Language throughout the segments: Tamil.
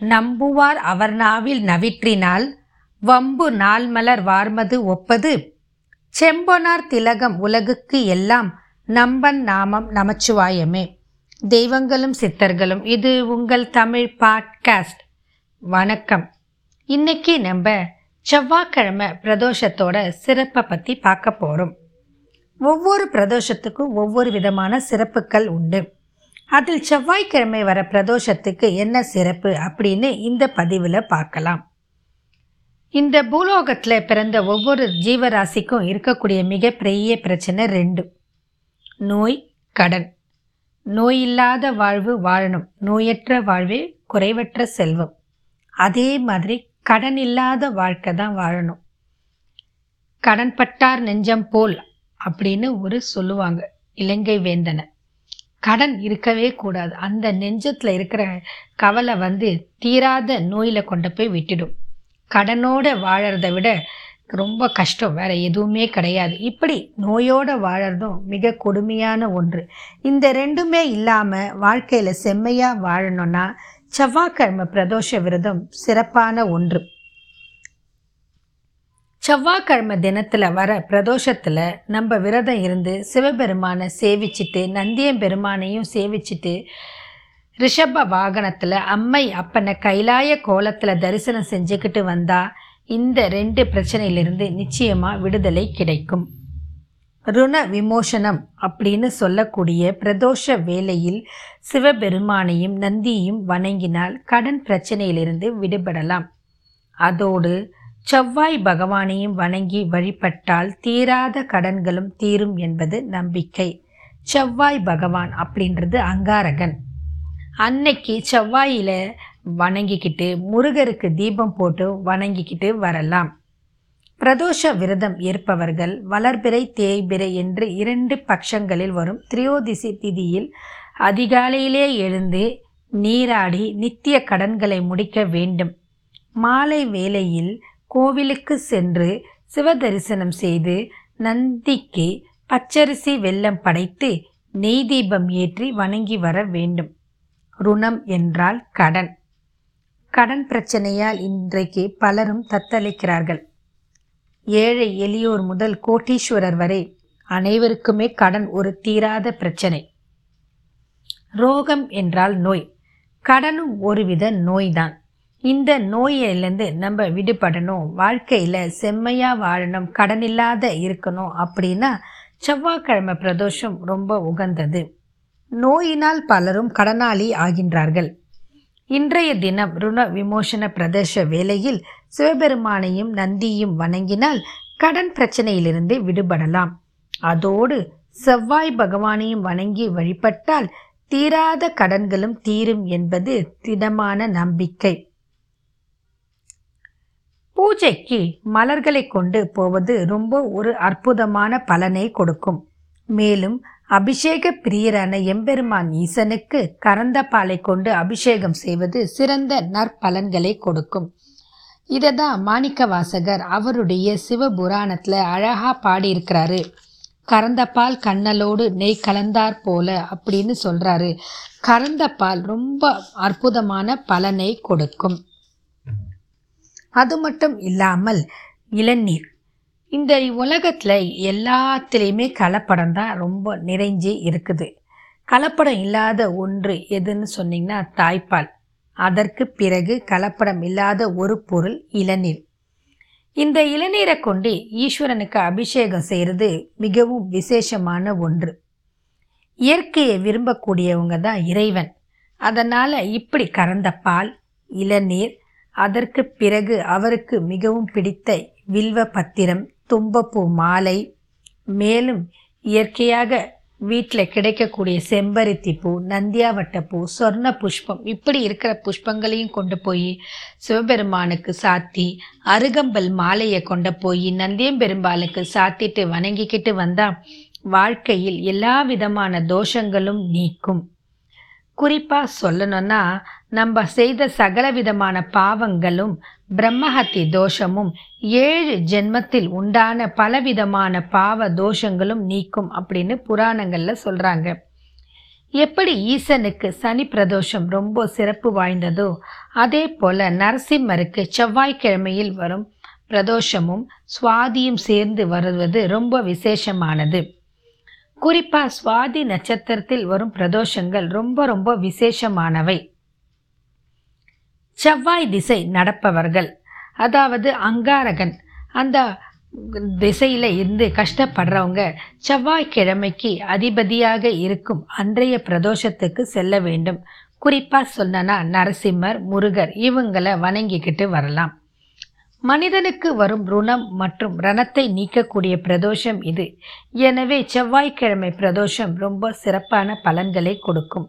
நம்புவார் அவர் நாவில் நவிற்றினால் வம்பு நாள்மலர் வார்மது ஒப்பது. செம்பொனார் திலகம் உலகுக்கு எல்லாம் நம்பன் நாமம் நமச்சிவாயமே. தெய்வங்களும் சித்தர்களும் இது உங்கள் தமிழ் பாட்காஸ்ட். வணக்கம். இன்னைக்கு நம்ம செவ்வாய்க்கிழமை பிரதோஷத்தோட சிறப்பை பற்றி பார்க்க போகிறோம் ஒவ்வொரு பிரதோஷத்துக்கும் ஒவ்வொரு விதமான சிறப்புகள் உண்டு. அதில் செவ்வாய்க்கிழமை வர பிரதோஷத்துக்கு என்ன சிறப்பு அப்படின்னு இந்த பதிவில் பார்க்கலாம். இந்த பூலோகத்தில் பிறந்த ஒவ்வொரு ஜீவராசிக்கும் இருக்கக்கூடிய மிகப்பெரிய பிரச்சனை ரெண்டு. நோய் கடன். நோய் இல்லாத வாழ்வு வாழணும். நோயற்ற வாழ்வே குறைவற்ற செல்வம். அதே மாதிரி கடன் இல்லாத வாழ்க்கை தான் வாழணும். கடன் பட்டார் நெஞ்சம் போல் அப்படின்னு ஒரு சொல்லுவாங்க. இலங்கை வேந்தனை. கடன் இருக்கவே கூடாது. அந்த நெஞ்சத்தில் இருக்கிற கவலை வந்து தீராத நோயில் கொண்டு போய் விட்டுடும். கடனோட வாழறத விட ரொம்ப கஷ்டம். வேற எதுவுமே கிடையாது. இப்படி நோயோட வாழறதும் மிக கொடுமையான ஒன்று. இந்த ரெண்டுமே இல்லாமல் வாழ்க்கையில் செம்மையாக வாழணும்னா செவ்வாய்க்கிழமை பிரதோஷ விரதம் சிறப்பான ஒன்று. செவ்வாய்க்கிழமை தினத்தில் வர பிரதோஷத்தில் நம்ம விரதம் இருந்து சிவபெருமானை சேவிச்சிட்டு நந்தியம் பெருமானையும் சேவிச்சிட்டு ரிஷப வாகனத்தில் அம்மை அப்பனை கைலாய கோலத்தில் தரிசனம் செஞ்சுக்கிட்டு வந்தால் இந்த ரெண்டு பிரச்சனையிலிருந்து நிச்சயமாக விடுதலை கிடைக்கும். ருண விமோசனம் அப்படின்னு சொல்லக்கூடிய பிரதோஷ வேலையில் சிவபெருமானையும் நந்தியையும் வணங்கினால் கடன் பிரச்சனையிலிருந்து விடுபடலாம். அதோடு செவ்வாய் பகவானையும் வணங்கி வழிபட்டால் தீராத கடன்களும் தீரும் என்பது நம்பிக்கை. செவ்வாய் பகவான் அப்படின்றது அங்காரகன். அன்னைக்கு செவ்வாயில் வணங்கிக்கிட்டு முருகருக்கு தீபம் போட்டு வணங்கிக்கிட்டு வரலாம். பிரதோஷ விரதம் ஏற்பவர்கள் வளர்பிறை தேய்பிறை என்று இரண்டு பட்சங்களில் வரும் திரியோதிசி திதியில் அதிகாலையிலே எழுந்து நீராடி நித்திய கடன்களை முடிக்க வேண்டும். மாலை வேளையில் கோவிலுக்கு சென்று சிவதரிசனம் செய்து நந்திக்கு பச்சரிசி வெல்லம் படைத்து நெய் தீபம் ஏற்றி வணங்கி வர வேண்டும். ருணம் என்றால் கடன். கடன் பிரச்சனையால் இன்றைக்கு பலரும் தத்தளிக்கிறார்கள். ஏழை எளியோர் முதல் கோட்டீஸ்வரர் வரை அனைவருக்குமே கடன் ஒரு தீராத பிரச்சனை. ரோகம் என்றால் நோய். கடனும் ஒருவித நோய்தான். இந்த நோயிலிருந்து நம்ம விடுபடணும். வாழ்க்கையில் செம்மையாக வாழணும். கடன் இல்லாத இருக்கணும் அப்படின்னா செவ்வாய்க்கிழமை பிரதோஷம் ரொம்ப உகந்தது. நோயினால் பலரும் கடனாளி ஆகின்றார்கள். இன்றைய தினம் ருண விமோசன பிரதேச வேலையில் சிவபெருமானையும் நந்தியும் வணங்கினால் கடன் பிரச்சனையிலிருந்து விடுபடலாம். அதோடு செவ்வாய் பகவானையும் வணங்கி வழிபட்டால் தீராத கடன்களும் தீரும் என்பது திடமான நம்பிக்கை. பூஜைக்கு மலர்களை கொண்டு போவது ரொம்ப ஒரு அற்புதமான பலனை கொடுக்கும். மேலும் அபிஷேக பிரியரான எம்பெருமான் ஈசனுக்கு கரந்த பாலை கொண்டு அபிஷேகம் செய்வது சிறந்த நற்பலன்களை கொடுக்கும். இதை தான் மாணிக்க வாசகர் அவருடைய சிவபுராணத்தில் அழகாக பாடியிருக்கிறாரு. கறந்த பால் கண்ணலோடு நெய் கலந்தார் போல அப்படின்னு சொல்கிறாரு கறந்த பால் ரொம்ப அற்புதமான பலனை கொடுக்கும். அது மட்டும் இல்லாமல் இளநீர். இந்த உலகத்தில் எல்லாத்துலேயுமே கலப்படம் தான் ரொம்ப நிறைஞ்சி இருக்குது. கலப்படம் இல்லாத ஒன்று எதுன்னு சொன்னிங்கன்னா தாய்ப்பால். அதற்கு பிறகு கலப்படம் இல்லாத ஒரு பொருள் இளநீர். இந்த இளநீரை கொண்டு ஈஸ்வரனுக்கு அபிஷேகம் செய்கிறது மிகவும் விசேஷமான ஒன்று. இயற்கையை விரும்பக்கூடியவங்க தான் இறைவன். அதனால் இப்படி கறந்த பால் இளநீர் அதற்கு பிறகு அவருக்கு மிகவும் பிடித்த வில்வ பத்திரம் தும்பப்பூ மாலை மேலும் இயற்கையாக வீட்டில் கிடைக்கக்கூடிய செம்பருத்தி பூ நந்தியாவட்ட பூ சொர்ண புஷ்பம் இப்படி இருக்கிற புஷ்பங்களையும் கொண்டு போய் சிவபெருமானுக்கு சாத்தி அருகம்பல் மாலையை கொண்டு போய் நந்தியம்பெரும்பாலுக்கு சாத்திட்டு வணங்கிக்கிட்டு வந்தால் வாழ்க்கையில் எல்லா விதமான தோஷங்களும் நீக்கும். குறிப்பாக சொல்லணும்னா நம்ம செய்த சகல விதமான பாவங்களும் பிரம்மஹத்தி தோஷமும் ஏழு ஜென்மத்தில் உண்டான பலவிதமான பாவ தோஷங்களும் நீக்கும் அப்படின்னு புராணங்களில் சொல்கிறாங்க எப்படி ஈசனுக்கு சனி பிரதோஷம் ரொம்ப சிறப்பு வாய்ந்ததோ அதே போல நரசிம்மருக்கு செவ்வாய்க்கிழமையில் வரும் பிரதோஷமும் சுவாதியும் சேர்ந்து வருவது ரொம்ப விசேஷமானது. குறிப்பாக சுவாதி நட்சத்திரத்தில் வரும் பிரதோஷங்கள் ரொம்ப ரொம்ப விசேஷமானவை. செவ்வாய் திசை நடப்பவர்கள். அதாவது அங்காரகன். அந்த திசையில் இருந்து கஷ்டப்படுறவங்க செவ்வாய்க்கிழமைக்கு அதிபதியாக இருக்கும் அன்றைய பிரதோஷத்துக்கு செல்ல வேண்டும். குறிப்பாக சொன்னனா நரசிம்மர் முருகர் இவங்களை வணங்கிக்கிட்டு வரலாம். மனிதனுக்கு வரும் ருணம் மற்றும் ரணத்தை நீக்கக்கூடிய பிரதோஷம் இது. எனவே செவ்வாய்க்கிழமை பிரதோஷம் ரொம்ப சிறப்பான பலன்களை கொடுக்கும்.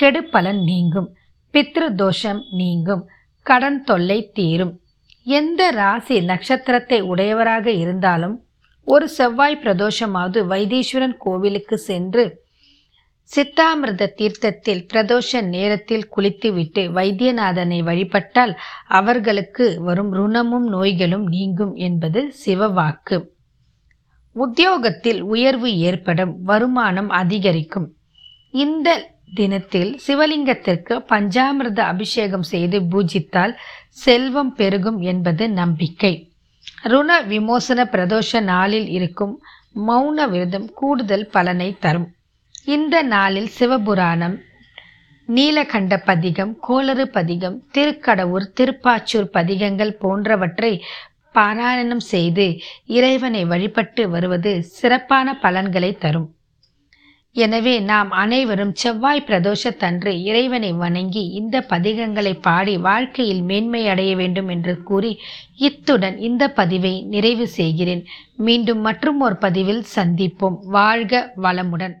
கெடு பலன் நீங்கும். பித்ரு தோஷம் நீங்கும். கடன் தொல்லை தீரும். எந்த ராசி நட்சத்திரத்தை உடையவராக இருந்தாலும் ஒரு செவ்வாய் பிரதோஷமாவது வைத்தீஸ்வரன் கோவிலுக்கு சென்று சித்தாமிர்த தீர்த்தத்தில் பிரதோஷ நேரத்தில் குளித்துவிட்டு வைத்தியநாதனை வழிபட்டால் அவர்களுக்கு வரும் ருணமும் நோய்களும் நீங்கும் என்பது சிவவாக்கு. உத்தியோகத்தில் உயர்வு ஏற்படும் வருமானம் அதிகரிக்கும். இந்த தினத்தில் சிவலிங்கத்திற்கு பஞ்சாமிர்த அபிஷேகம் செய்து பூஜித்தால் செல்வம் பெருகும் என்பது நம்பிக்கை. ருண விமோசன பிரதோஷ நாளில் இருக்கும் மௌன விரதம் கூடுதல் பலனை தரும். இந்த நாளில் சிவபுராணம் நீலகண்ட பதிகம் கோளறு பதிகம் திருக்கடவுர் திருப்பாச்சூர் பதிகங்கள் போன்றவற்றை பாராயணம் செய்து இறைவனை வழிபட்டு வருவது சிறப்பான பலன்களை தரும். எனவே நாம் அனைவரும் செவ்வாய் பிரதோஷத்தன்று இறைவனை வணங்கி இந்த பதிகங்களை பாடி வாழ்க்கையில் மேன்மை அடைய வேண்டும் என்று கூறி இத்துடன் இந்த பதிவை நிறைவு செய்கிறேன். மீண்டும் மற்றும் ஒரு பதிவில் சந்திப்போம். வாழ்க வளமுடன்.